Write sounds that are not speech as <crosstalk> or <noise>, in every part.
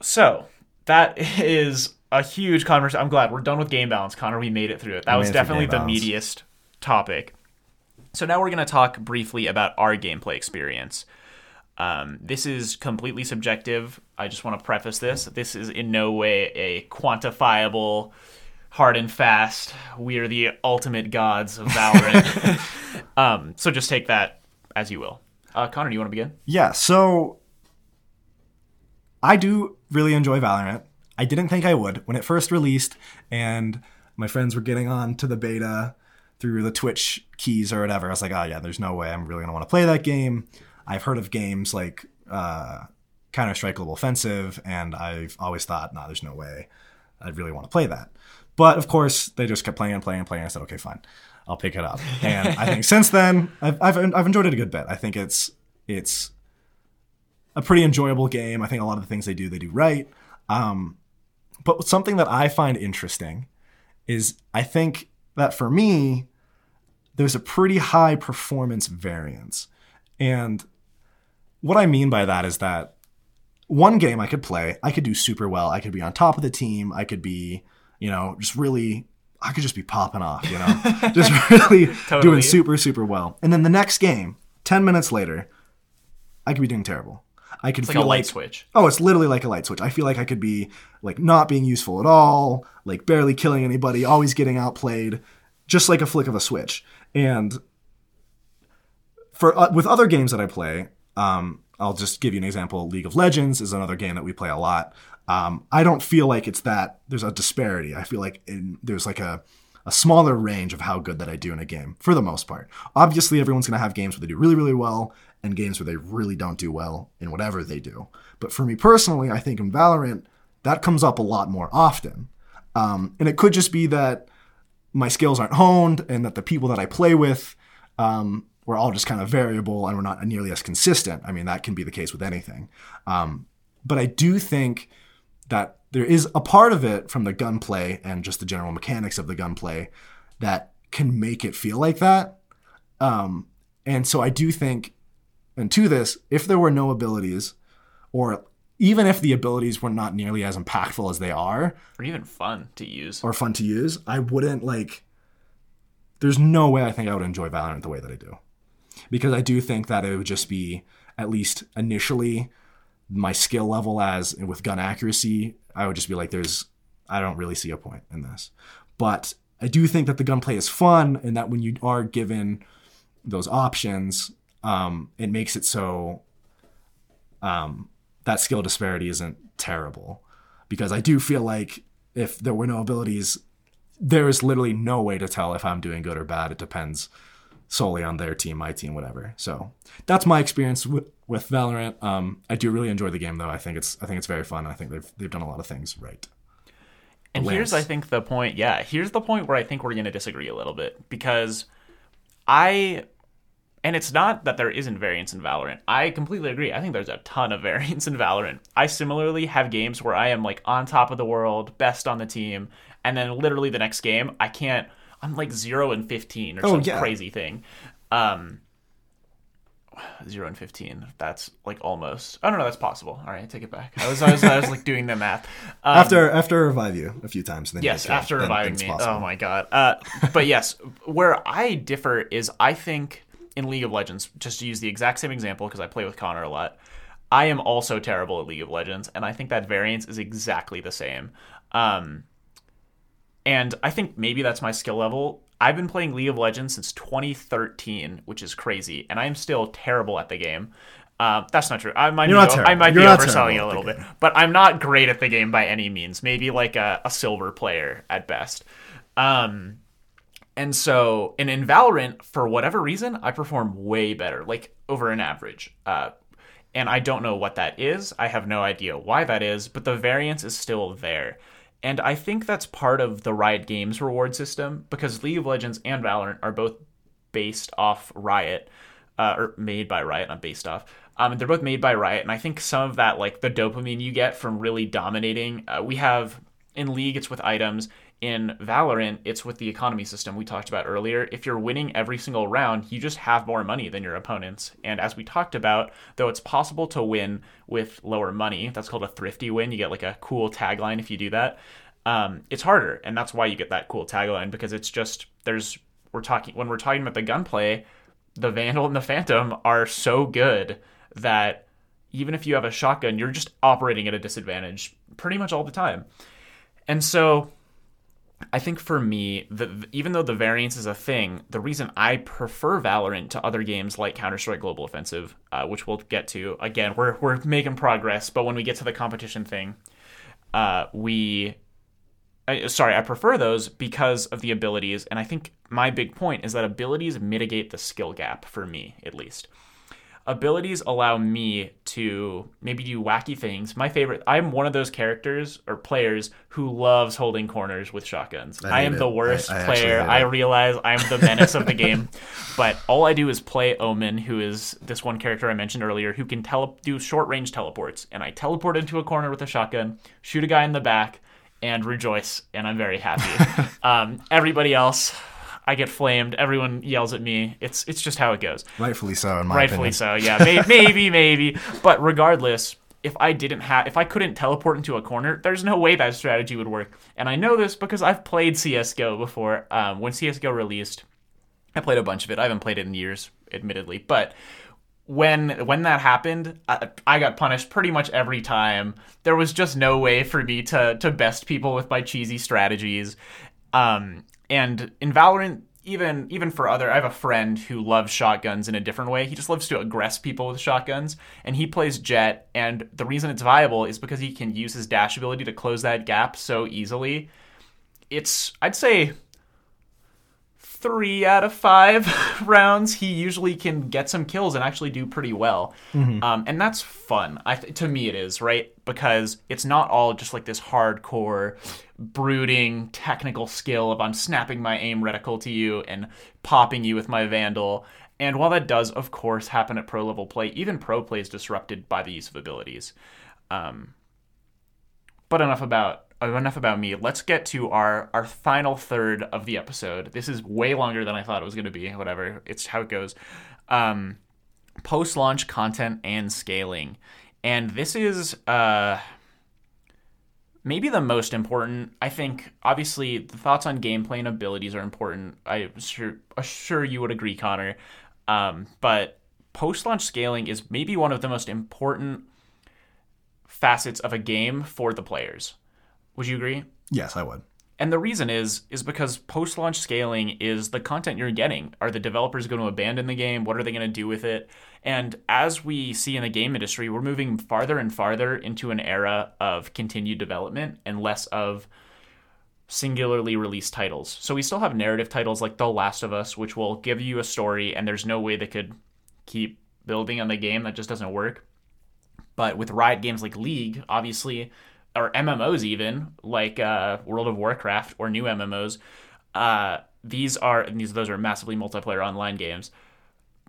So that <laughs> is a huge conversation. I'm glad we're done with game balance, Connor. We made it through it. That was made it through definitely the balance. meatiest topic. So now we're going to talk briefly about our gameplay experience. Um, this is completely subjective. I just want to preface this. This is in no way a quantifiable, hard and fast. We are the ultimate gods of Valorant. <laughs> um, so just take that as you will. Uh, Connor, do you want to begin? Yeah, so I do really enjoy Valorant. I didn't think I would when it first released, and my friends were getting on to the beta through the Twitch keys or whatever. I was like, oh yeah, there's no way I'm really gonna want to play that game. I've heard of games like uh, Counter Strike Global Offensive, and I've always thought, nah, there's no way I'd really want to play that. But of course, they just kept playing and playing and playing. I said, okay, fine, I'll pick it up. And I think since then, I've, I've I've enjoyed it a good bit. I think it's it's a pretty enjoyable game. I think a lot of the things they do, they do right. Um, but something that I find interesting is I think that for me, there's a pretty high performance variance. And what I mean by that is that one game I could play, I could do super well. I could be on top of the team. I could be, you know, just really, I could just be popping off, you know, <laughs> just really Totally. doing super, super well. And then the next game, 10 minutes later, I could be doing terrible. I could It's like feel a light like switch. Oh, it's literally like a light switch. I feel like I could be like not being useful at all, like barely killing anybody, always getting outplayed, just like a flick of a switch. And for uh, with other games that I play, um, I'll just give you an example. League of Legends is another game that we play a lot. Um, I don't feel like it's that there's a disparity. I feel like in, there's like a a smaller range of how good that I do in a game for the most part. Obviously, everyone's going to have games where they do really, really well and games where they really don't do well in whatever they do. But for me personally, I think in Valorant, that comes up a lot more often. Um, and it could just be that my skills aren't honed and that the people that I play with um, we're all just kind of variable and we're not nearly as consistent. I mean, that can be the case with anything. Um, but I do think that there is a part of it from the gunplay and just the general mechanics of the gunplay that can make it feel like that. Um, and so I do think, and to this, if there were no abilities, or even if the abilities were not nearly as impactful as they are, Or even fun to use. or fun to use, I wouldn't like. There's no way I think I would enjoy Valorant the way that I do, because I do think that it would just be at least initially my skill level as with gun accuracy. I would just be like, there's, I don't really see a point in this, but I do think that the gunplay is fun, and that when you are given those options, um, it makes it so um, that skill disparity isn't terrible because I do feel like if there were no abilities, there is literally no way to tell if I'm doing good or bad. It depends solely on their team, my team, whatever. So that's my experience with, with Valorant. Um, I do really enjoy the game though. I think it's I think it's very fun. I think they've they've done a lot of things right. And here's, I think, the point. Yeah, here's the point where I think we're going to disagree a little bit because I, and it's not that there isn't variance in Valorant. I completely agree. I think there's a ton of <laughs> variance in Valorant. I similarly have games where I am like on top of the world, best on the team, and then literally the next game, I can't, I'm like 0 and 15 or Oh, some yeah. crazy thing. Um, 0 and 15. That's like almost. I don't know. that's possible. All right, I take it back. I was, I was, I was like doing the math. <laughs> Um, After after revive you a few times, then Yes, after reviving me. possible. Oh my god. Uh, but yes, where I differ is I think in League of Legends, just to use the exact same example because I play with Connor a lot, I am also terrible at League of Legends, and I think that variance is exactly the same. Um, and I think maybe that's my skill level. I've been playing League of Legends since 2013, which is crazy, and I'm still terrible at the game. Uh, that's not true. I might You're be, I might You're be overselling a little bit, but I'm not great at the game by any means. Maybe like a, a silver player at best. Um, and so, and in Valorant, for whatever reason, I perform way better, like over an average. Uh, and I don't know what that is. I have no idea why that is, but the variance is still there. And I think that's part of the Riot Games reward system because League of Legends and Valorant are both based off Riot, uh, or made by Riot, not based off. Um, they're both made by Riot, and I think some of that, like the dopamine you get from really dominating, uh, we have in League, it's with items. In Valorant, it's with the economy system we talked about earlier. If you're winning every single round, you just have more money than your opponents. And as we talked about, though it's possible to win with lower money, that's called a thrifty win. You get like a cool tagline if you do that. Um, it's harder, and that's why you get that cool tagline because it's just there's we're talking when we're talking about the gunplay, the Vandal and the Phantom are so good that even if you have a shotgun, you're just operating at a disadvantage pretty much all the time. And so I think for me, the, even though the variance is a thing, the reason I prefer Valorant to other games like Counter Strike Global Offensive, uh, which we'll get to again, we're we're making progress, but when we get to the competition thing, uh, we I, sorry, I prefer those because of the abilities, and I think my big point is that abilities mitigate the skill gap for me, at least. Abilities allow me to maybe do wacky things. My favorite, I'm one of those characters or players who loves holding corners with shotguns. I, hate am it. the worst I- I player. I realize I'm the <laughs> menace of the game, but all I do is play Omen, who is this one character I mentioned earlier, who can tele- do short range teleports. And I teleport into a corner with a shotgun, shoot a guy in the back, and rejoice. And I'm very happy. <laughs> um, everybody else, I get flamed. Everyone yells at me. It's it's just how it goes. Rightfully so, in my Rightfully opinion. so. Yeah, may- <laughs> maybe, maybe. But regardless, if I didn't have, if I couldn't teleport into a corner, there's no way that strategy would work. And I know this because I've played CS:GO before. Um, when CS:GO released, I played a bunch of it. I haven't played it in years, admittedly, but when when that happened, I, I got punished pretty much every time. There was just no way for me to to best people with my cheesy strategies. Um, and in Valorant, even even for other, I have a friend who loves shotguns in a different way. He just loves to aggress people with shotguns, and he plays Jett. And the reason it's viable is because he can use his dash ability to close that gap so easily. It's I'd say three out of five <laughs> rounds, he usually can get some kills and actually do pretty well. Um, and that's fun. I th- to me, it is right because it's not all just like this hardcore, brooding technical skill of I'm snapping my aim reticle to you and popping you with my vandal. And while that does, of course, happen at pro level play, even pro play is disrupted by the use of abilities. Um, but enough about uh, enough about me. Let's get to our our final third of the episode. This is way longer than I thought it was going to be. Whatever, it's how it goes. Um, Post launch content and scaling, and this is uh maybe the most important. I think obviously the thoughts on gameplay and abilities are important. I'm sure sure you would agree, Connor. Um, but post launch scaling is maybe one of the most important facets of a game for the players. Would you agree? Yes, I would. And the reason is is because post-launch scaling is the content you're getting. Are the developers going to abandon the game? What are they going to do with it? And as we see in the game industry, we're moving farther and farther into an era of continued development and less of singularly released titles. So we still have narrative titles like The Last of Us, which will give you a story, and there's no way they could keep building on the game. That just doesn't work. But with Riot games like League, obviously, or MMOs even, like uh, World of Warcraft or new MMOs, uh, these are and these those are massively multiplayer online games.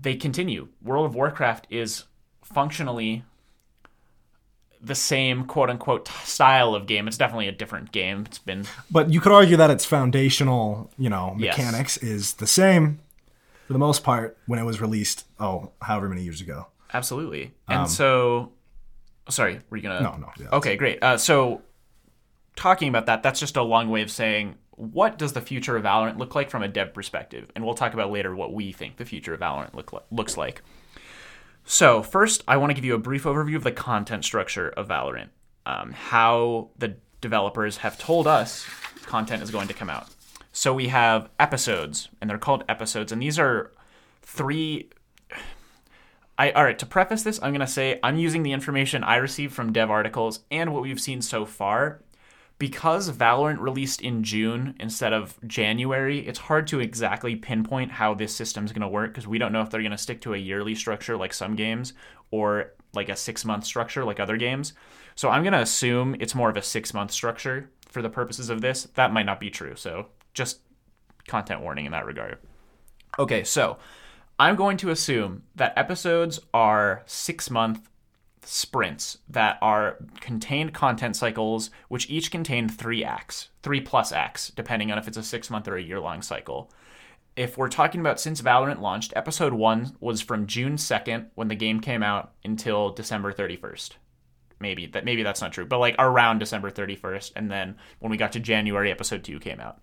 They continue. World of Warcraft is functionally the same quote unquote style of game. It's definitely a different game. It's been But you could argue that its foundational, you know, Yes. mechanics is the same for the most part when it was released. Oh, however many years ago. Absolutely. And so, sorry, were you gonna? No, no, yeah. Okay, great. Uh, so, talking about that, that's just a long way of saying what does the future of Valorant look like from a dev perspective, and we'll talk about later what we think the future of Valorant look looks like. So, first, I want to give you a brief overview of the content structure of Valorant, um, how the developers have told us content is going to come out. So, we have episodes, and they're called episodes, and these are three I all right, to preface this, I'm going to say I'm using the information I received from dev articles and what we've seen so far. Because Valorant released in June instead of January, it's hard to exactly pinpoint how this system's going to work because we don't know if they're going to stick to a yearly structure like some games or like a 6-month structure like other games. So I'm going to assume it's more of a 6-month structure for the purposes of this. That might not be true. So just content warning in that regard. Okay, so I'm going to assume that episodes are six month sprints that are contained content cycles, which each contain three acts, three plus acts, depending on if it's a six month or a year long cycle. If we're talking about since Valorant launched, episode one was from June 2nd when the game came out until December 31st. Maybe that maybe that's not true, but like around December 31st, and then when we got to January, episode two came out.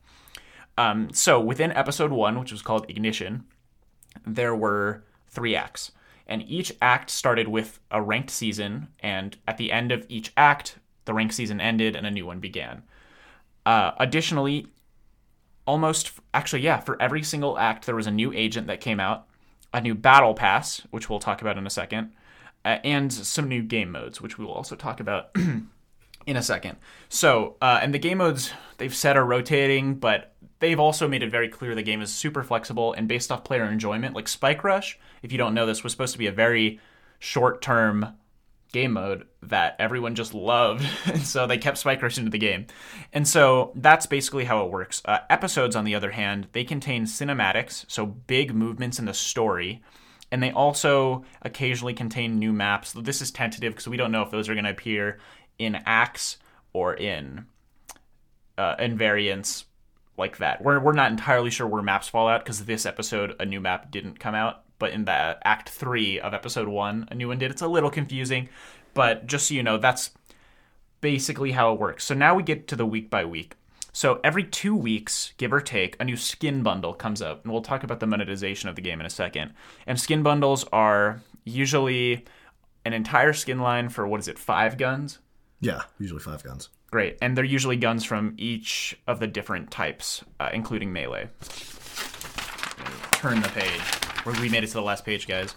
Um, so within episode one, which was called Ignition, there were three acts and each act started with a ranked season, and at the end of each act, the ranked season ended and a new one began. Uh, additionally, almost actually, yeah, for every single act, there was a new agent that came out, a new battle pass, which we'll talk about in a second, uh, and some new game modes, which we will also talk about <clears throat> in a second. So, uh, and the game modes they've said are rotating, but they've also made it very clear the game is super flexible and based off player enjoyment. Like Spike Rush, if you don't know this, was supposed to be a very short term game mode that everyone just loved. <laughs> and so they kept Spike Rush into the game. And so that's basically how it works. Uh, episodes, on the other hand, they contain cinematics, so big movements in the story. And they also occasionally contain new maps. This is tentative because we don't know if those are going to appear in acts or in uh, like that. We're, we're not entirely sure where maps fall out because this episode, a new map didn't come out. But in the act three of episode one, a new one did. It's a little confusing, but just so you know, that's basically how it works. So now we get to the week by week. So every two weeks, give or take, a new skin bundle comes out. And we'll talk about the monetization of the game in a second. And skin bundles are usually an entire skin line for what is it, five guns? Yeah, usually five guns. Great. And they're usually guns from each of the different types, uh, including melee. Turn the page. We made it to the last page, guys.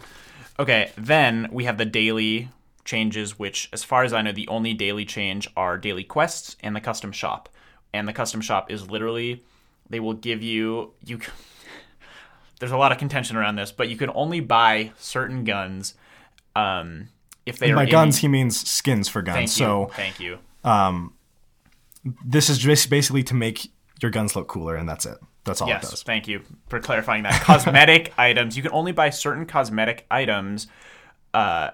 Okay, then we have the daily changes, which, as far as I know, the only daily change are daily quests and the custom shop. And the custom shop is literally, they will give you, you. <laughs> There's a lot of contention around this, but you can only buy certain guns um, if they And are by in- guns, he means skins for guns. Thank you. So thank you. This is just basically to make your guns look cooler, and that's it. That's all it Yes, does. thank you for clarifying that. Cosmetic <laughs> items. You can only buy certain cosmetic items uh,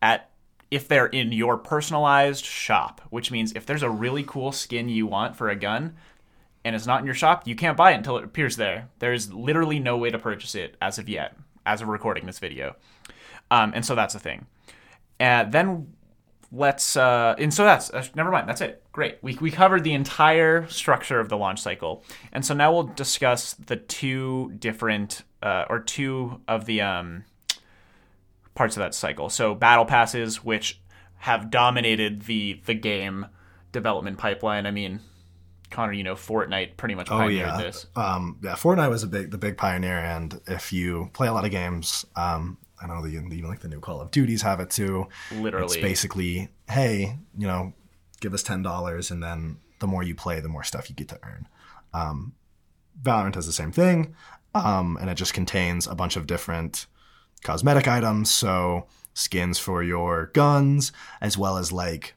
at if they're in your personalized shop, which means if there's a really cool skin you want for a gun and it's not in your shop, you can't buy it until it appears there. There's literally no way to purchase it as of yet, as of recording this video. Um, and so that's the thing. And then let's uh and so that's uh, never mind that's it. Great. We, we covered the entire structure of the launch cycle. And so now we'll discuss the two different uh, or two of the um parts of that cycle. So battle passes which have dominated the the game development pipeline. I mean connor you know fortnite pretty much Oh pioneered yeah, this. Um, yeah. Fortnite was a big, the big pioneer, and if you play a lot of games, um, I know the even like the new Call of Duties have it too. Literally, it's basically, hey, you know, give us ten dollars, and then the more you play, the more stuff you get to earn. Um, Valorant does the same thing, um, and it just contains a bunch of different cosmetic items. So skins for your guns, as well as like,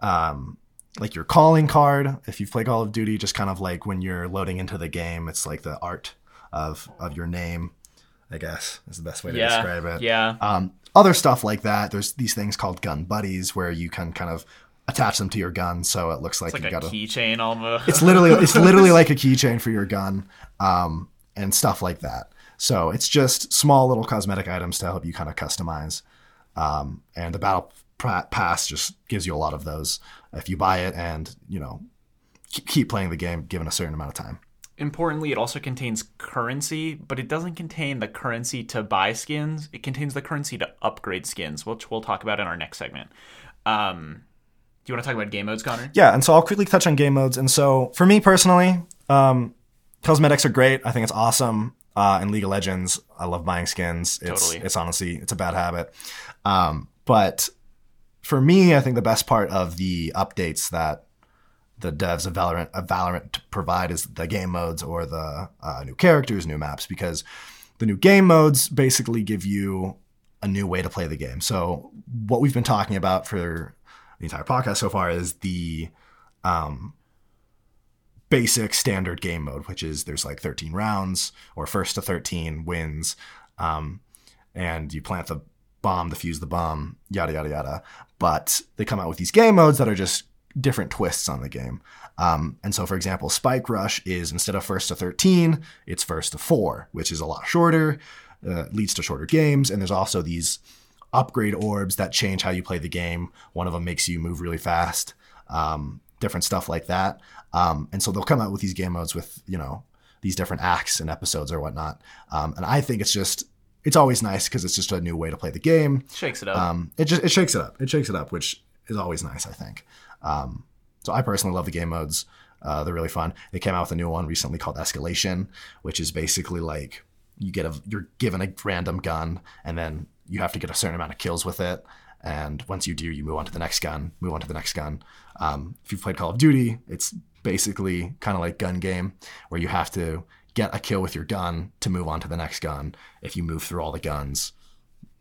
um, like your calling card. If you play Call of Duty, just kind of like when you're loading into the game, it's like the art of of your name. I guess is the best way to yeah describe it yeah um, other stuff like that. There's these things called gun buddies where you can kind of attach them to your gun, so it looks like, like you a got a. keychain almost It's literally it's <laughs> literally like a keychain for your gun, um, and stuff like that. So it's just small little cosmetic items to help you kind of customize. Um, and the battle pass just gives you a lot of those if you buy it and you know keep playing the game given a certain amount of time. Importantly, it also contains currency, but it doesn't contain the currency to buy skins. It contains the currency to upgrade skins, which we'll talk about in our next segment. Um, do you want to talk about game modes, Connor? Yeah, and so I'll quickly touch on game modes. And so for me personally, um, cosmetics are great. I think it's awesome. Uh, in League of Legends, I love buying skins. It's Totally. it's honestly it's a bad habit. Um, but for me, I think the best part of the updates that the devs of Valorant of Valorant provide is the game modes or the uh, new characters, new maps, because the new game modes basically give you a new way to play the game. So what we've been talking about for the entire podcast so far is the um, basic standard game mode, which is there's like 13 rounds or first to 13 wins, um, and you plant the bomb, defuse the bomb, yada yada yada. But they come out with these game modes that are just different twists on the game. Um, and so, for example, Spike Rush is instead of first to 13, it's first to four, which is a lot shorter, uh, leads to shorter games. And there's also these upgrade orbs that change how you play the game. One of them makes you move really fast, um, different stuff like that. Um, and so they'll come out with these game modes with, you know, these different acts and episodes or whatnot. Um, and I think it's just, it's always nice because it's just a new way to play the game. Shakes it up. Um, it just it shakes it up. It shakes it up, which is always nice, I think. Um, so I personally love the game modes. Uh, they're really fun. They came out with a new one recently called Escalation, which is basically like you get a you're given a random gun and then you have to get a certain amount of kills with it. And once you do, you move on to the next gun, move on to the next gun. Um, if you've played Call of Duty, it's basically kind of like gun game where you have to get a kill with your gun to move on to the next gun. If you move through all the guns,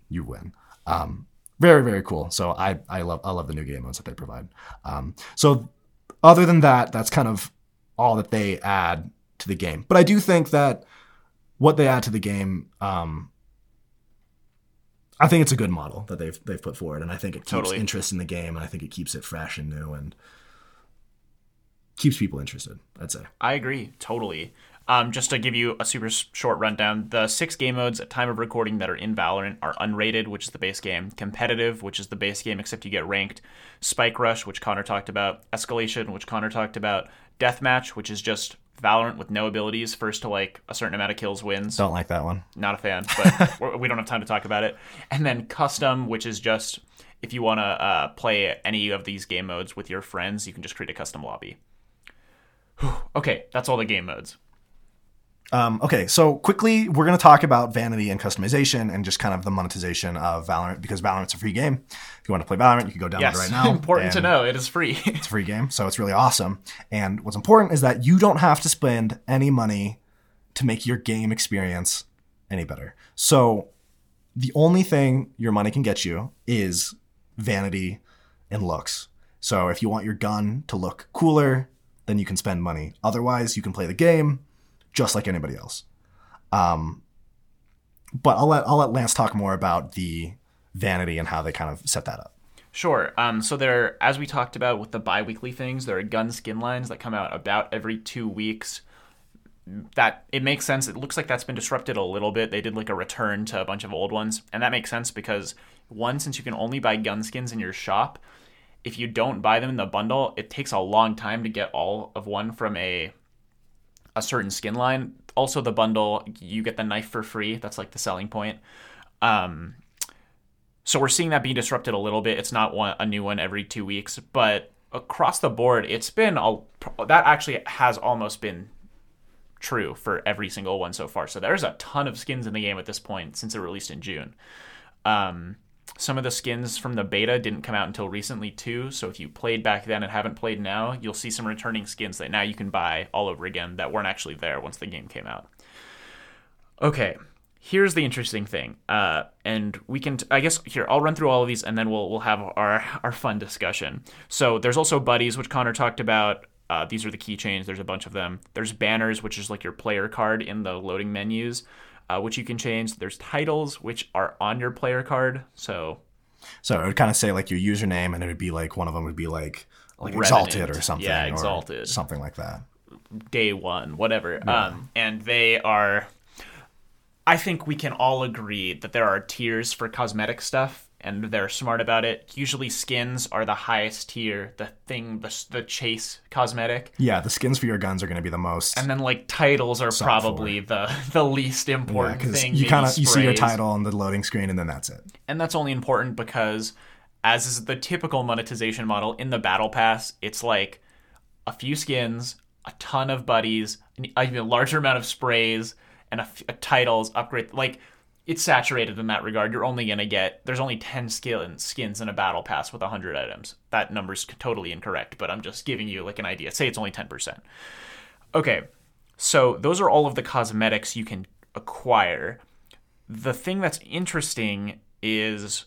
you win. Um, very very cool. So I I love I love the new game modes that they provide. Um, so other than that, that's kind of all that they add to the game. But I do think that what they add to the game, um, I think it's a good model that they've they've put forward, and I think it keeps Totally. interest in the game, and I think it keeps it fresh and new, and keeps people interested. I'd say. I agree totally. Um, just to give you a super short rundown, the six game modes at time of recording that are in Valorant are unrated, which is the base game, competitive, which is the base game except you get ranked, Spike Rush, which Connor talked about, Escalation, which Connor talked about, Deathmatch, which is just Valorant with no abilities, first to like a certain amount of kills wins. Don't like that one. Not a fan, but <laughs> we don't have time to talk about it. And then Custom, which is just if you want to uh, play any of these game modes with your friends, you can just create a custom lobby. Whew. Okay, that's all the game modes. Um, okay, so quickly, we're going to talk about vanity and customization and just kind of the monetization of Valorant because Valorant's a free game. If you want to play Valorant, you can go download Yes, it right now. <laughs> important to know. It is free. <laughs> It's a free game, so it's really awesome. And what's important is that you don't have to spend any money to make your game experience any better. So the only thing your money can get you is vanity and looks. So if you want your gun to look cooler, then you can spend money. Otherwise, you can play the game just like anybody else. Um, but I'll let I'll let Lance talk more about the vanity and how they kind of set that up. Sure. Um, so there, as we talked about with the bi-weekly things, there are gun skin lines that come out about every two weeks. That it makes sense. It looks like that's been disrupted a little bit. They did like a return to a bunch of old ones, and that makes sense because one, since you can only buy gun skins in your shop, if you don't buy them in the bundle, it takes a long time to get all of one from a a certain skin line. Also, the bundle you get the knife for free. That's like the selling point. Um, so we're seeing that being disrupted a little bit. It's not one, a new one every two weeks, but across the board, it's been a that actually has almost been true for every single one so far. So there's a ton of skins in the game at this point since it released in June. Um, some of the skins from the beta didn't come out until recently too. So if you played back then and haven't played now, you'll see some returning skins that now you can buy all over again that weren't actually there once the game came out. Okay, here's the interesting thing, uh, and we can. T- I guess here I'll run through all of these, and then we'll we'll have our our fun discussion. So there's also buddies, which Connor talked about. Uh, these are the keychains. There's a bunch of them. There's banners, which is like your player card in the loading menus, uh, which you can change. There's titles, which are on your player card. So So it would kind of say like your username, and it would be like one of them would be like like Revenant. exalted or something. Yeah, or Exalted. something like that. day one, whatever. Um, and they are. I think we can all agree that there are tiers for cosmetic stuff, and they're smart about it. Usually, skins are the highest tier, the thing, the, the chase cosmetic, Yeah, the skins for your guns are going to be the most. and then like titles are probably the the least important because thing. you kind of you see your title on the loading screen, and then that's it. and that's only important because as is the typical monetization model in the battle pass it's like a few skins a ton of buddies a larger amount of sprays and a titles upgrade like it's saturated in that regard. You're only going to get there's only 10 skin, skins in a battle pass with 100 items. That number's totally incorrect but i'm just giving you like an idea. Say it's only 10% okay so those are all of the cosmetics you can acquire. The thing that's interesting is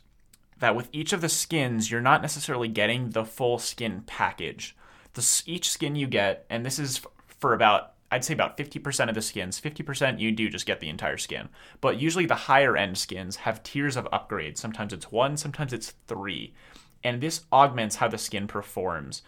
that with each of the skins, you're not necessarily getting the full skin package. The, each skin you get, and this is for about I'd say about 50% of the skins, 50% you do just get the entire skin. But usually the higher end skins have tiers of upgrades. Sometimes it's one, sometimes it's three. And this augments how the skin performs.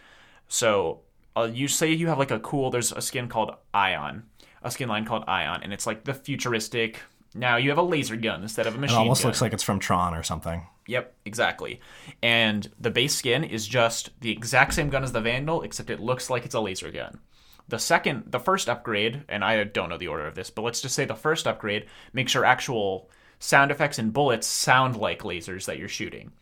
So uh, you say you have like a cool, there's a skin called Ion, a skin line called Ion, and it's like the futuristic. Now you have a laser gun instead of a machine. It almost gun. looks like it's from Tron or something. Yep, exactly. And the base skin is just the exact same gun as the Vandal, except it looks like it's a laser gun. The second, the first upgrade, and I don't know the order of this, but let's just say the first upgrade makes your actual sound effects and bullets sound like lasers that you're shooting.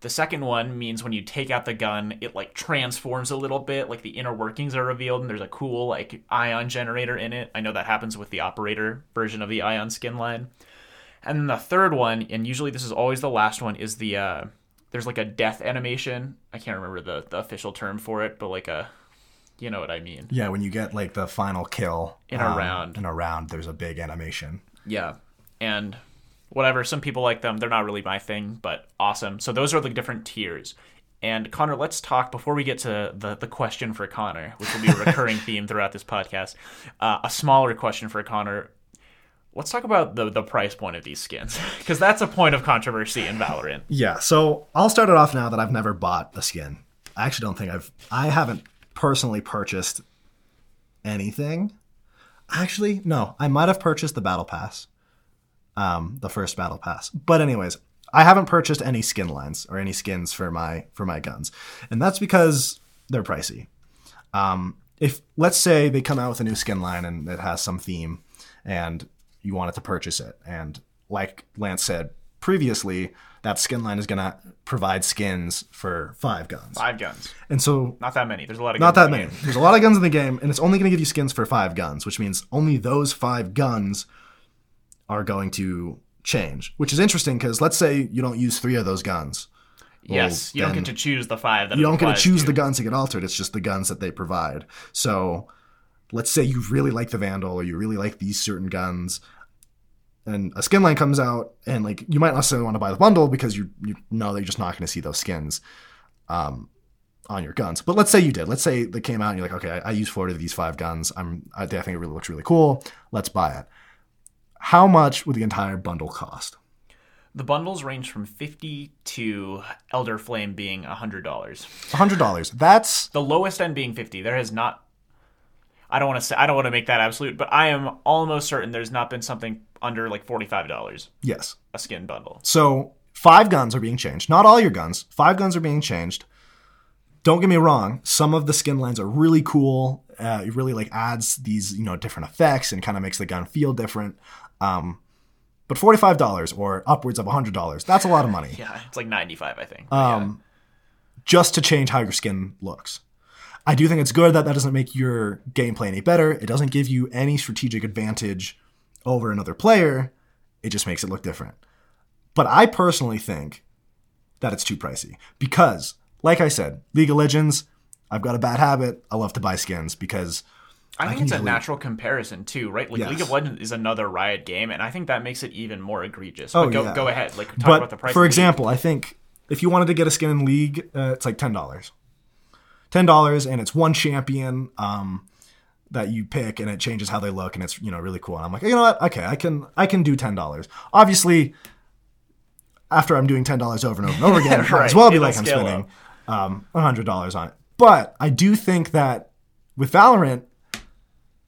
The second one means when you take out the gun, it like transforms a little bit, like the inner workings are revealed, and there's a cool like ion generator in it. I know that happens with the operator version of the ion skin line. And then the third one, and usually this is always the last one, is the uh, there's like a death animation. I can't remember the, the official term for it, but like a, you know what I mean. Yeah, when you get like the final kill In a round. in a round, there's a big animation. Yeah, and whatever. Some people like them. They're not really my thing, but awesome. So those are the different tiers. And Connor, let's talk before we get to the the question for Connor, which will be a <laughs> recurring theme throughout this podcast. Uh, a smaller question for Connor. Let's talk about the the price point of these skins <laughs> because that's a point of controversy in Valorant. Yeah, so I'll start it off now that I've never bought a skin. I actually don't think I've I haven't personally purchased anything. Actually, no, I might have purchased the battle pass. Um, the first battle pass. But anyways, I haven't purchased any skin lines or any skins for my for my guns. And that's because they're pricey. Um, if let's say they come out with a new skin line and it has some theme and you wanted to purchase it and like Lance said previously that skin line is going to provide skins for five guns. Five guns, And so not that many. There's a lot of not guns that in the many. game. There's a lot of guns in the game and it's only going to give you skins for five guns, which means only those five guns are going to change, which is interesting because let's say you don't use three of those guns. Yes, you don't get to choose the five. That you don't get to choose the guns that get altered. It's just the guns that they provide. So let's say you really like the Vandal or you really like these certain guns, and a skin line comes out, and like you might not necessarily want to buy the bundle because you you know that you're just not going to see those skins. Um, on your guns, but let's say you did. Let's say they came out and you're like, okay, I, I use four of these five guns. I'm, I, I think it really looks really cool. Let's buy it. How much would the entire bundle cost? The bundles range from fifty to Elder Flame being hundred dollars. hundred dollars. That's The lowest end being fifty. There has not. I don't want to say. I don't want to make that absolute, but I am almost certain there's not been something under like forty five dollars yes. a skin bundle. So five guns are being changed. Not all your guns. Five guns are being changed. Don't get me wrong. Some of the skin lines are really cool. Uh, it really like adds these you know different effects and kind of makes the gun feel different. Um, but forty five dollars or upwards of hundred dollars. That's a lot of money Yeah, it's like ninety five, I think. um, just to change how your skin looks. I do think it's good that that doesn't make your gameplay any better. It doesn't give you any strategic advantage over another player. It just makes it look different. But I personally think that it's too pricey because, like I said, League of Legends, I've got a bad habit. I love to buy skins because I think it's a natural comparison too, right? Like Yes. League of Legends is another Riot game, and I think that makes it even more egregious. Oh, but go yeah. go ahead, like talk but about the price. for of League. example, I think if you wanted to get a skin in League, uh, it's like ten dollars. Ten dollars, and it's one champion um, that you pick, and it changes how they look, and it's you know really cool. And I'm like, you know what? Okay, I can I can do ten dollars. Obviously, after I'm doing ten dollars over and over and over again, <laughs> it might as well be it'll like I'm spending um, hundred dollars on it. But I do think that with Valorant,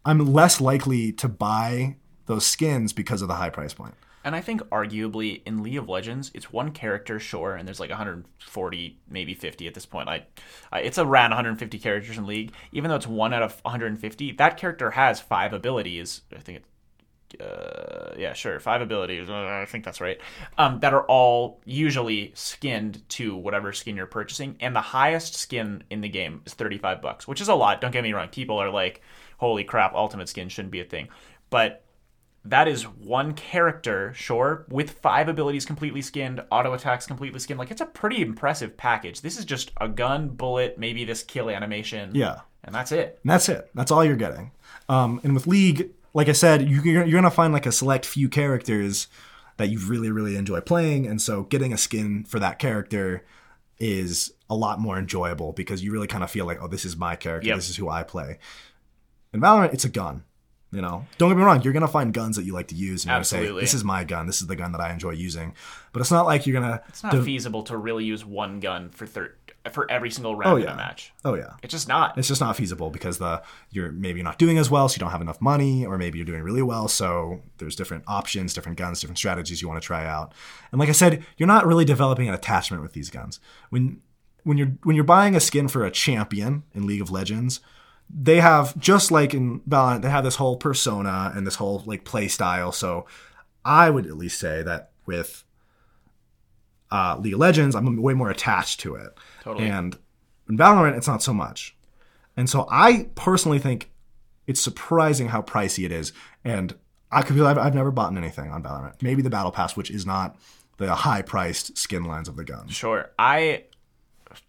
I'm less likely to buy those skins because of the high price point. And I think arguably in League of Legends, it's one character, sure, and there's like 140, maybe 50 at this point. I, I it's around 150 characters in League. Even though it's one out of 150, that character has five abilities. I think it, uh, yeah, sure, five abilities. Uh, I think that's right. Um, that are all usually skinned to whatever skin you're purchasing, and the highest skin in the game is 35 bucks, which is a lot. Don't get me wrong. People are like, "Holy crap, ultimate skin shouldn't be a thing," but that is one character, sure, with five abilities completely skinned, auto attacks completely skinned. Like it's a pretty impressive package. This is just a gun, bullet, maybe this kill animation. Yeah. And that's it. And that's it. That's all you're getting. Um, and with League, like I said, you, you're, you're gonna find like a select few characters that you really really enjoy playing, and so getting a skin for that character is a lot more enjoyable because you really kind of feel like, oh, this is my character. Yep. This is who I play. In Valorant, it's a gun. You know, don't get me wrong. You're gonna find guns that you like to use, and you're gonna say, Absolutely. "This is my gun. This is the gun that I enjoy using." But it's not like you're gonna. It's not feasible to really use one gun for thir- for every single round oh, in yeah. a match. oh yeah, It's just not. it's just not feasible because the you're maybe not doing as well, so you don't have enough money, or maybe you're doing really well, so there's different options, different guns, different strategies you want to try out. And like I said, you're not really developing an attachment with these guns. When when you're when you're buying a skin for a champion in League of Legends, they have just like in Valorant, they have this whole persona and this whole like play style. So I would at least say that with uh, League of Legends, I'm way more attached to it. Totally. And in Valorant, it's not so much. And so I personally think it's surprising how pricey it is. And I could I've, I've never bought anything on Valorant. Maybe the Battle Pass, which is not the high priced skin lines of the guns. Sure. I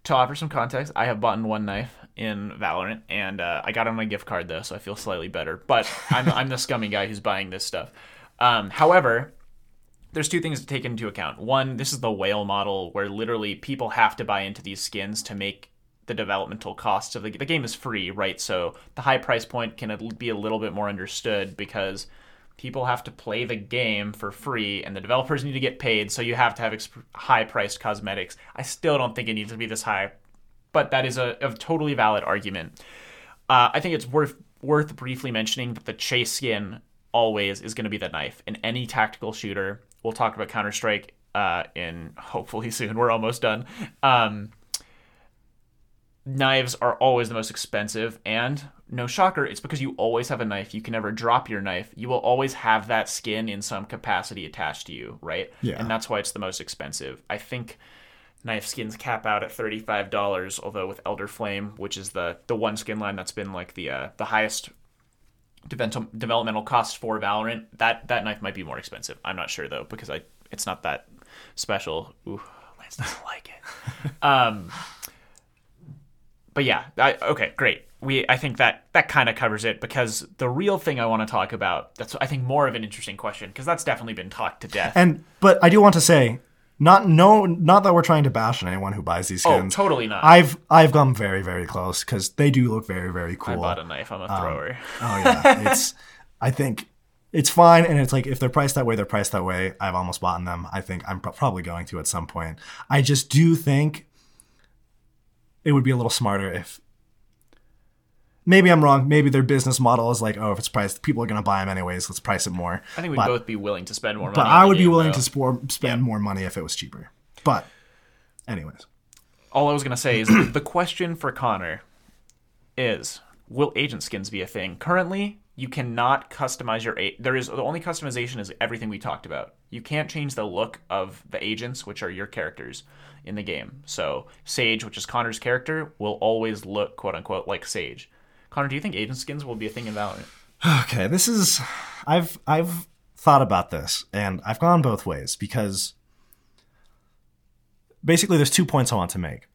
to offer some context, I have bought one knife in Valorant, and uh, I got on my gift card though, so I feel slightly better. But I'm <laughs> I'm the scummy guy who's buying this stuff. Um, however, there's two things to take into account. One, this is the whale model where literally people have to buy into these skins to make the developmental costs of the the game is free, right? So the high price point can be a little bit more understood because people have to play the game for free and the developers need to get paid, so you have to have exp- high priced cosmetics. I still don't think it needs to be this high, but that is a, a totally valid argument. Uh, I think it's worth worth briefly mentioning that the chase skin always is going to be the knife in any tactical shooter. We'll talk about Counter Strike uh, in hopefully <laughs> soon. We're almost done. Um, knives are always the most expensive, and no shocker, it's because you always have a knife. You can never drop your knife. You will always have that skin in some capacity attached to you, right? Yeah. And that's why it's the most expensive. I think knife skins cap out at thirty-five dollars. Although with Elder Flame, which is the the one skin line that's been like the uh, the highest develop- developmental cost for Valorant, that that knife might be more expensive. I'm not sure though because I it's not that special. Ooh, Lance doesn't like it. <laughs> um, but yeah, I, okay, great. We I think that that kind of covers it because the real thing I want to talk about that's I think more of an interesting question because that's definitely been talked to death. And but I do want to say, not no, not that we're trying to bash on anyone who buys these skins. oh, skins. totally not. I've I've gone very very close because they do look very very cool. I bought a knife. I'm a um, thrower. Oh yeah, <laughs> it's. I think it's fine, and it's like if they're priced that way, they're priced that way. I've almost bought them. I think I'm pro- probably going to at some point. I just do think it would be a little smarter if. Maybe I'm wrong. Maybe their business model is like, oh, if it's priced, people are going to buy them anyways. Let's price it more. I think we'd but, both be willing to spend more money. But I would be game, willing though. to spend more money if it was cheaper. But, anyways, all I was gonna say is the question for Connor is: Will agent skins be a thing? Currently, you cannot customize your. A- there is the only customization is everything we talked about. You can't change the look of the agents, which are your characters in the game. So Sage, which is Connor's character, will always look quote unquote like Sage. Connor, do you think agent skins will be a thing in Valorant? Okay, this is I've I've thought about this and I've gone both ways because basically there's two points I want to make.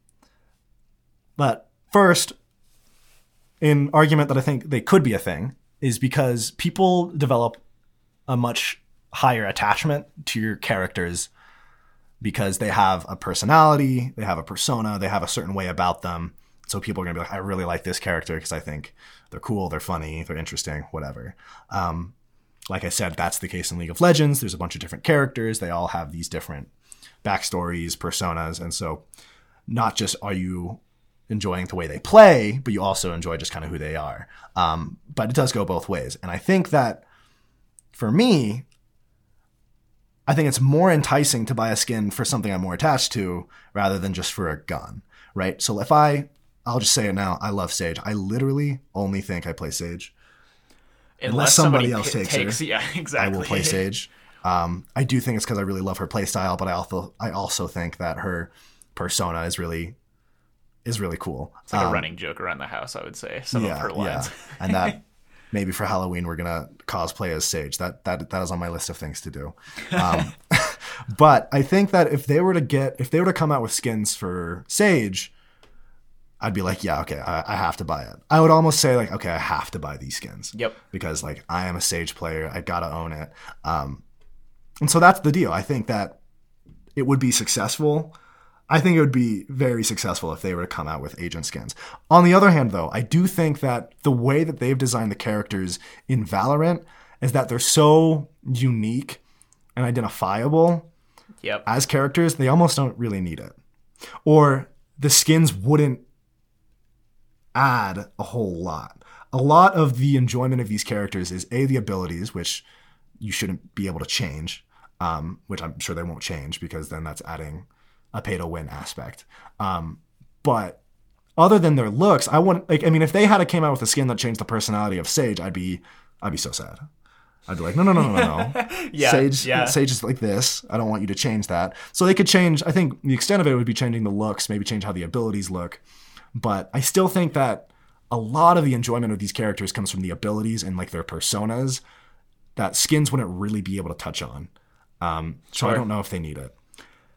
But first, an argument that I think they could be a thing is because people develop a much higher attachment to your characters because they have a personality, they have a persona, they have a certain way about them. So people are gonna be like, I really like this character because I think they're cool, they're funny, they're interesting, whatever. Um, like I said, that's the case in League of Legends. There's a bunch of different characters. They all have these different backstories, personas, and so not just are you enjoying the way they play, but you also enjoy just kind of who they are. Um, but it does go both ways, and I think that for me, I think it's more enticing to buy a skin for something I'm more attached to rather than just for a gun, right? So if I, I'll just say it now, I love Sage. I literally only think I play Sage. Unless, somebody pi- else takes her, yeah, exactly. <laughs> I will play Sage. Um, I do think it's because I really love her playstyle, but I also I also think that her persona is really is really cool. It's like Um, a running joke around the house, I would say. Some of her lines. <laughs> and that <laughs> maybe for Halloween we're gonna cosplay as Sage. That that that is on my list of things to do. Um, but I think that if they were to get if they were to come out with skins for Sage, I'd be like, yeah, okay, I, I have to buy it. I would almost say like, okay, I have to buy these skins. Yep. Because like I am a Sage player, I gotta own it. Um, and so that's the deal. I think that it would be successful. I think it would be very successful if they were to come out with agent skins. On the other hand, though, I do think that the way that they've designed the characters in Valorant is that they're so unique and identifiable Yep. as characters, they almost don't really need it. Or the skins wouldn't add a whole lot. A lot of the enjoyment of these characters is A, the abilities, which you shouldn't be able to change, um, which I'm sure they won't change because then that's adding a pay to win aspect. Um, but other than their looks, I want like I mean, if they had a came out with a skin that changed the personality of Sage, I'd be I'd be so sad. I'd be like, no, no, no, no, no, no. <laughs> Yeah, Sage, yeah. Sage is like this. I don't want you to change that. So they could change. I think the extent of it would be changing the looks, maybe change how the abilities look. But I still think that a lot of the enjoyment of these characters comes from the abilities and like their personas that skins wouldn't really be able to touch on. Um, so I don't know if they need it.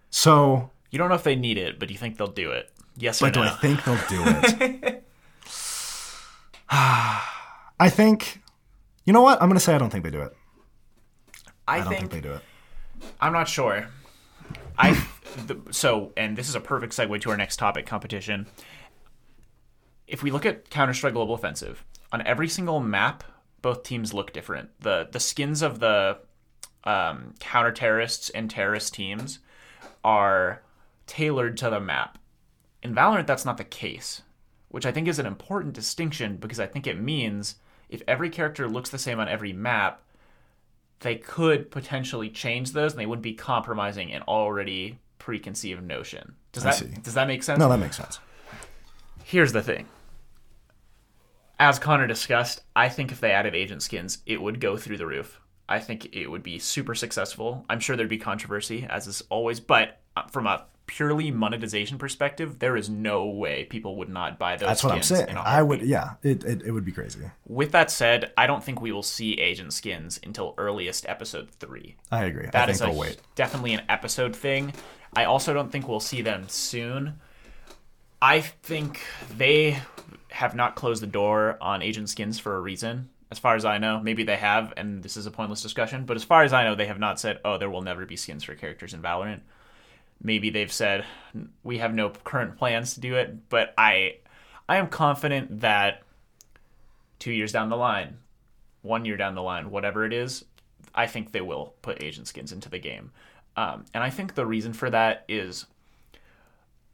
So, You don't know if they need it, but you think they'll do it. Yes or but do? I think they'll do it? <laughs> <sighs> I think. You know what? I'm gonna say I don't think they do it. I, I don't think, think they do it. I'm not sure. I the, so, and this is a perfect segue to our next topic: competition. If we look at Counter Strike Global Offensive, on every single map, both teams look different. the The skins of the um, counter terrorists and terrorist teams are tailored to the map. In Valorant, that's not the case, which I think is an important distinction because I think it means if every character looks the same on every map, they could potentially change those and they wouldn't be compromising an already preconceived notion. Does I that see. does that make sense? No, that makes sense. Here's the thing. As Connor discussed, I think if they added agent skins, it would go through the roof. I think it would be super successful. I'm sure there'd be controversy, as is always, but uh, from a purely monetization perspective, there is no way people would not buy those That's what I'm saying. I would, yeah, it, it, it would be crazy. With that said, I don't think we will see agent skins until earliest episode three. I agree. I That think is a, wait. definitely an episode thing. I also don't think we'll see them soon. I think they have not closed the door on agent skins for a reason. As far as I know, maybe they have, and this is a pointless discussion. But as far as I know, they have not said, "Oh, there will never be skins for characters in Valorant." Maybe they've said, "We have no current plans to do it." But I, I am confident that two years down the line, one year down the line, whatever it is, I think they will put agent skins into the game. Um, and I think the reason for that is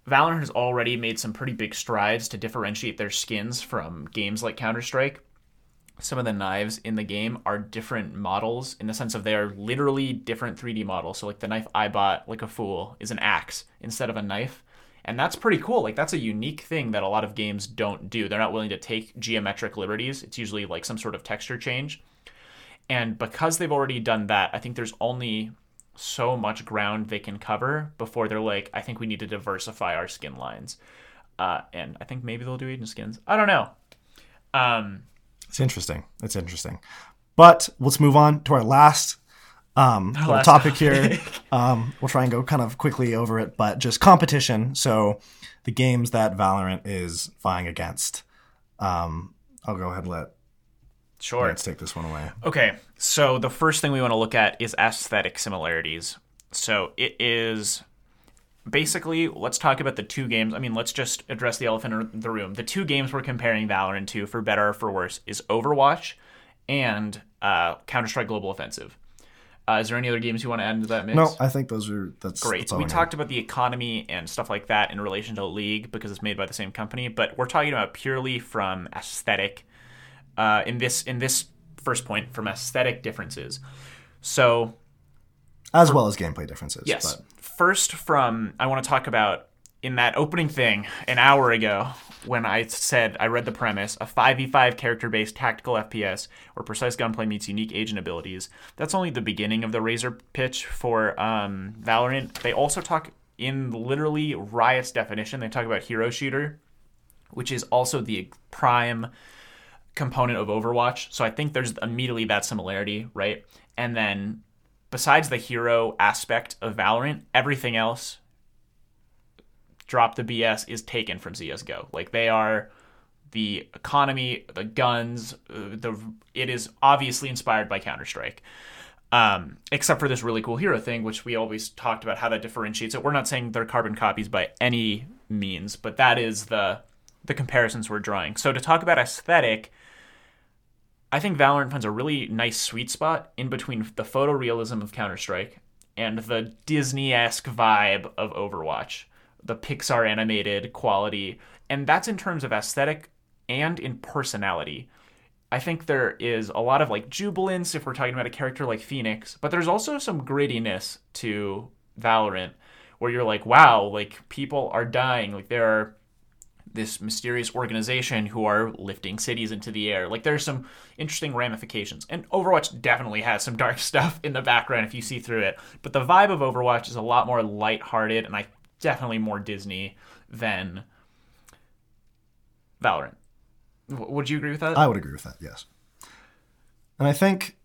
Valorant has already made some pretty big strides to differentiate their skins from games like Counter Strike. Some of the knives in the game are different models in the sense of they are literally different 3D models. So, like the knife I bought, like a fool, is an axe instead of a knife. And that's pretty cool. Like, that's a unique thing that a lot of games don't do. They're not willing to take geometric liberties. It's usually like some sort of texture change. And because they've already done that, I think there's only so much ground they can cover before they're like, I think we need to diversify our skin lines. Uh, and I think maybe they'll do agent skins. I don't know. Um, It's interesting. It's interesting. But let's move on to our last um, little last topic here. <laughs> um, we'll try and go kind of quickly over it, but just competition. So the games that Valorant is vying against. Um, I'll go ahead and let sure. Let's take this one away. Okay, so the first thing we want to look at is aesthetic similarities. So it is basically let's talk about the two games. I mean, let's just address the elephant in the room. The two games we're comparing Valorant to, for better or for worse, is Overwatch and uh, Counter Strike Global Offensive. Uh, is there any other games you want to add into that mix? No, I think those are that's Great. That's we talked about the economy and stuff like that in relation to League because it's made by the same company, but we're talking about purely from aesthetic. Uh, in this in this first point, from aesthetic differences. So as well as gameplay differences. yes, but first from I want to talk about in that opening thing an hour ago when I said I read the premise a 5v5 character based tactical FPS where precise gunplay meets unique agent abilities. That's only the beginning of the Razor pitch for um, Valorant. They also talk in literally Riot's definition, they talk about hero shooter, which is also the prime component of Overwatch. So I think there's immediately that similarity, right? And then besides the hero aspect of Valorant, everything else drop the BS is taken from CS:GO. Like they are the economy, the guns, uh, the it is obviously inspired by Counter Strike. Um, except for this really cool hero thing, which we always talked about how that differentiates it. We're not saying they're carbon copies by any means, but that is the the comparisons we're drawing. So to talk about aesthetic, I think Valorant finds a really nice sweet spot in between the photorealism of Counter Strike and the Disney esque vibe of Overwatch, the Pixar animated quality. And that's in terms of aesthetic and in personality. I think there is a lot of like jubilance if we're talking about a character like Phoenix, but there's also some grittiness to Valorant where you're like, wow, like people are dying. Like there are this mysterious organization who are lifting cities into the air. Like there's some interesting ramifications. And Overwatch definitely has some dark <laughs> stuff in the background if you see through it. But the vibe of Overwatch is a lot more lighthearted and I definitely more Disney than Valorant. Would you agree with that? I would agree with that, yes. And I think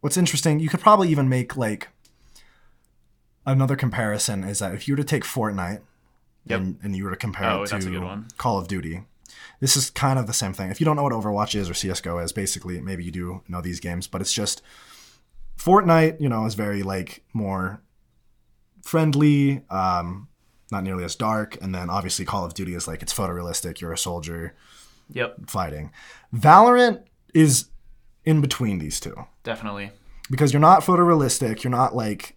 what's interesting, you could probably even make like another comparison is that if you were to take Fortnite Yep. and, and you were to compare Oh, it that's a good to. Call of Duty, this is kind of the same thing. If you don't know what Overwatch is or CSGO is, basically, maybe you do know these games, but it's just Fortnite, you know, is very like more friendly, um, not nearly as dark. And then obviously Call of Duty is like it's photorealistic, you're a soldier Yep, fighting. Valorant is in between these two definitely. because you're not photorealistic, you're not like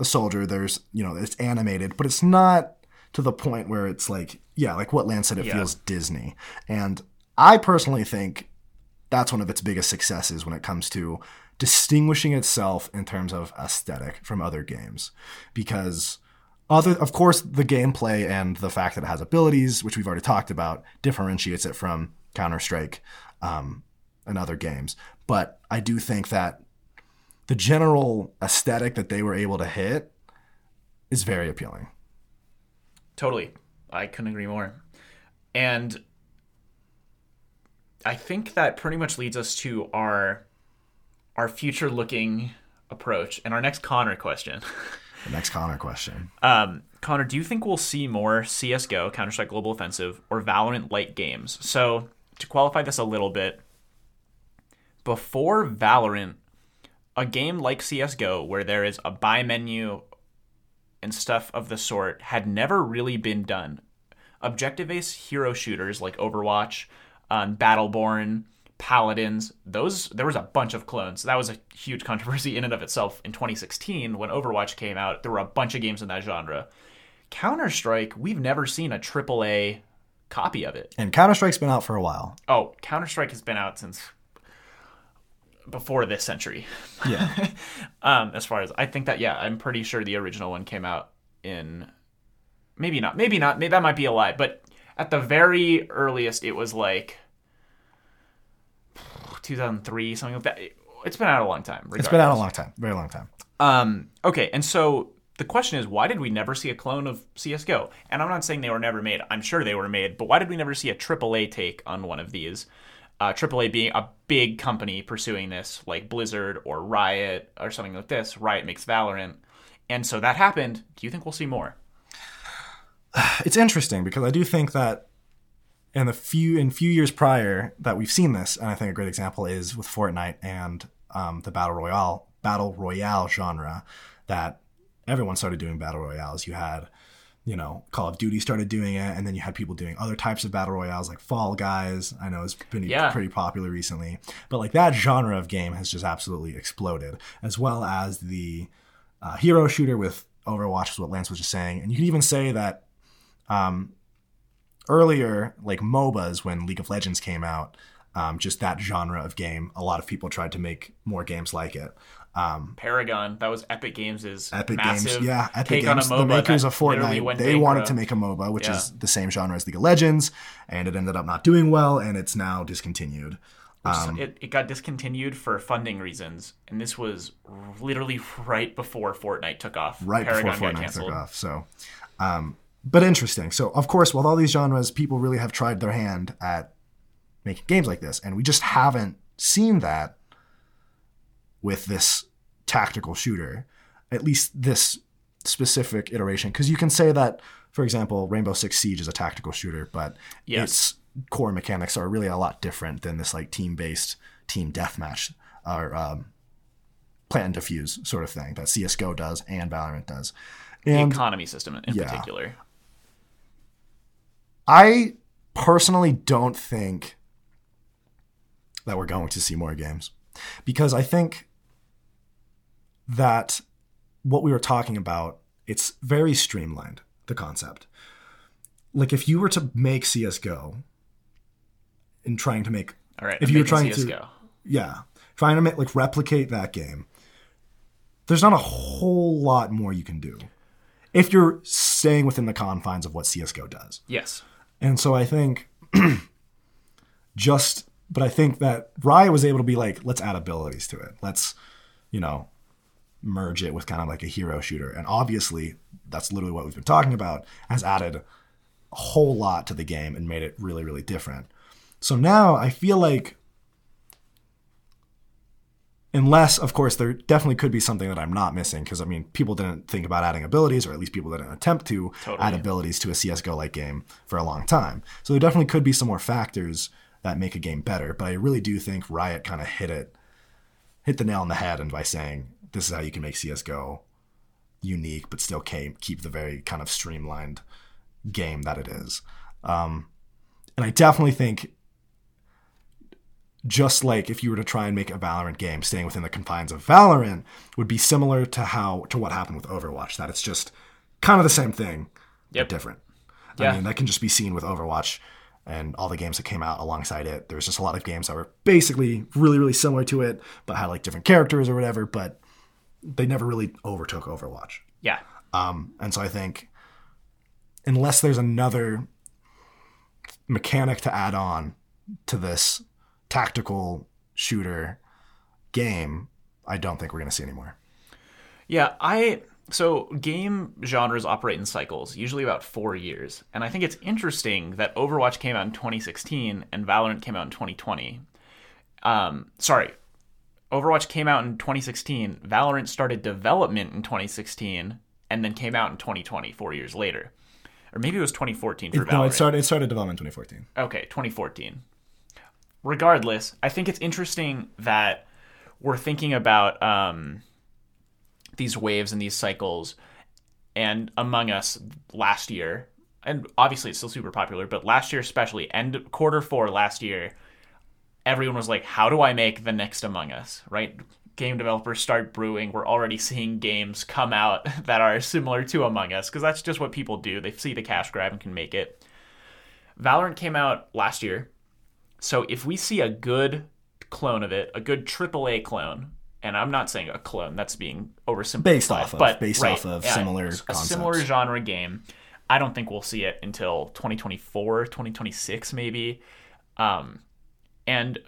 a soldier. There's, you know, it's animated, but it's not to the point where it's like, yeah, like what Lance said, it Yeah. feels Disney. And I personally think that's one of its biggest successes when it comes to distinguishing itself in terms of aesthetic from other games because other of course the gameplay and the fact that it has abilities which we've already talked about differentiates it from counter-strike um, and other games but i do think that the general aesthetic that they were able to hit is very appealing Totally. I couldn't agree more. And I think that pretty much leads us to our our future looking approach and our next Connor question. <laughs> the next connor question Um, Connor, do you think we'll see more CSGO, Counter Strike Global Offensive, or Valorant like games? So, to qualify this a little bit, before Valorant, a game like CSGO, where there is a buy menu and stuff of the sort, had never really been done. Objective based hero shooters like Overwatch, um, Battleborn, Paladins, those there was a bunch of clones. That was a huge controversy in and of itself in 2016 when Overwatch came out. There were a bunch of games in that genre. Counter Strike, we've never seen a AAA copy of it. and counter-strike's been out for a while Oh, Counter Strike has been out since before this century. yeah <laughs> Um, as far as I think that, yeah, I'm pretty sure the original one came out in maybe not, maybe not, maybe that might be a lie, but at the very earliest, it was like 2003, something like that. It's been out a long time. it's been out a long time very long time Um, okay, and so the question is, why did we never see a clone of CS:GO? And I'm not saying they were never made. I'm sure they were made, but why did we never see a AAA take on one of these? Uh, AAA being a big company pursuing this, like Blizzard or Riot or something like this. Riot makes Valorant, and so that happened. Do you think we'll see more? <sighs> it's interesting because I do think that in the few in few years prior that we've seen this, and I think a great example is with Fortnite and um, the battle royale battle royale genre that everyone started doing battle royales. You had you know Call of Duty started doing it, and then you had people doing other types of battle royales like Fall Guys. I know it's been Yeah. pretty popular recently, but like that genre of game has just absolutely exploded, as well as the uh, hero shooter with Overwatch, is what Lance was just saying, and you could even say that um, earlier, like MOBAs, when League of Legends came out, um, just that genre of game, a lot of people tried to make more games like it. Um, Paragon, that was Epic Games' Epic massive Games, yeah, Epic Games, MOBA the makers of Fortnite, they wanted to make a MOBA, which Yeah. is the same genre as League of Legends, and it ended up not doing well, and it's now discontinued. Um, it, it got discontinued for funding reasons, and this was literally <laughs> right before Fortnite took off. right Paragon before Fortnite took off. So, um, but interesting. So, of course, with all these genres, people really have tried their hand at making games like this, and we just haven't seen that with this tactical shooter, at least this specific iteration. Because you can say that, for example, Rainbow Six Siege is a tactical shooter, but Yes. its core mechanics are really a lot different than this like team-based team deathmatch or um, plant and defuse sort of thing that CS:GO does and Valorant does. The economy system in Yeah. particular. I personally don't think that we're going to see more games because I think that what we were talking about it's very streamlined the concept. Like if you were to make CS:GO and trying to make All right. If I'm you were trying to- CS:GO. yeah, trying to make like replicate that game. There's not a whole lot more you can do if you're staying within the confines of what CS:GO does. Yes. And so I think <clears throat> just, but I think that Riot was able to be like, let's add abilities to it. Let's, you know, merge it with kind of like a hero shooter. And obviously, that's literally what we've been talking about, has added a whole lot to the game and made it really, really different. So now I feel like, unless, of course, there definitely could be something that I'm not missing, because I mean, people didn't think about adding abilities, or at least people didn't attempt to Totally. add abilities to a CSGO like game for a long time. So there definitely could be some more factors that make a game better, but I really do think Riot kind of hit it, hit the nail on the head, and by saying this is how you can make CSGO unique, but still keep the very kind of streamlined game that it is. Um, and I definitely think, just like if you were to try and make a Valorant game, staying within the confines of Valorant would be similar to how to what happened with Overwatch. That it's just kind of the same thing, Yep. but different. Yeah. I mean, that can just be seen with Overwatch and all the games that came out alongside it. There's just a lot of games that were basically really, really similar to it, but had like different characters or whatever. But they never really overtook Overwatch. Yeah. Um, and so I think unless there's another mechanic to add on to this tactical shooter game, I don't think we're going to see anymore. Yeah, I so game genres operate in cycles, usually about 4 years. And I think it's interesting that Overwatch came out in 2016 and Valorant came out in 2020. Um sorry. Overwatch came out in 2016, Valorant started development in 2016 and then came out in 2020, 4 years later. Or maybe it was 2014 for Valorant. No, it started. It started development in 2014. Okay, 2014. Regardless, I think it's interesting that we're thinking about um, these waves and these cycles. And Among Us last year, and obviously it's still super popular, but last year especially, end quarter four last year, everyone was like, "How do I make the next Among Us?" Right? Game developers start brewing. We're already seeing games come out <laughs> that are similar to Among Us because that's just what people do. They see the cash grab and can make it. Valorant came out last year. So if we see a good clone of it, a good AAA clone, and I'm not saying a clone, that's being oversimplified, Based off of- but based right, off of yeah, similar a similar genre game. I don't think we'll see it until 2024, 2026 maybe. Um, and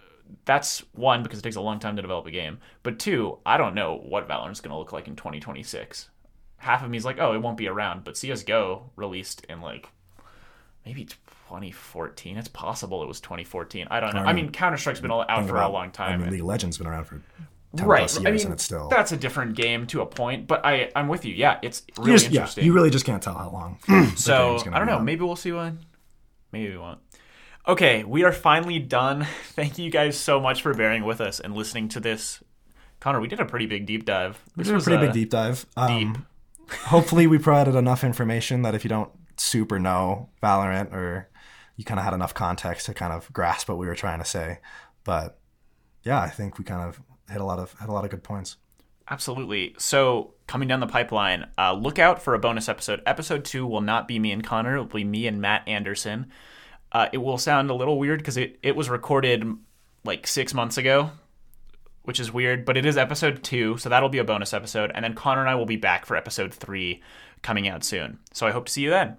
that's one because it takes a long time to develop a game. But two, I don't know what Valorant's going to look like in 2026. Half of me is like, oh, it won't be around. But CS:GO released in like maybe 2014. It's possible it was 2014. I don't know. I mean, Counter Strike's been out for a About- long I time. mean, League of Legends been around for 10 right. plus years, I mean, and it's still. that's a different game to a point. But I, I'm with you. Yeah, it's you really just- yeah, interesting. you really just can't tell how long. <clears throat> So I don't know. Maybe we'll see one. Maybe we won't. Okay, we are finally done. <laughs> Thank you guys so much for bearing with us and listening to this. Connor, we did a pretty big deep dive. We This did a pretty uh, big deep dive. Um, <laughs> hopefully, we provided enough information that if you don't super know Valorant or you kind of had enough context to kind of grasp what we were trying to say. But yeah, I think we kind of hit a lot of hit a lot of good points. Absolutely. So, coming down the pipeline, uh, look out for a bonus episode. Episode two will not be me and Connor, it will be me and Matt Anderson. Uh, it will sound a little weird because it, it was recorded like six months ago, which is weird, but it is episode two, so that'll be a bonus episode. And then Connor and I will be back for episode three coming out soon. So, I hope to see you then.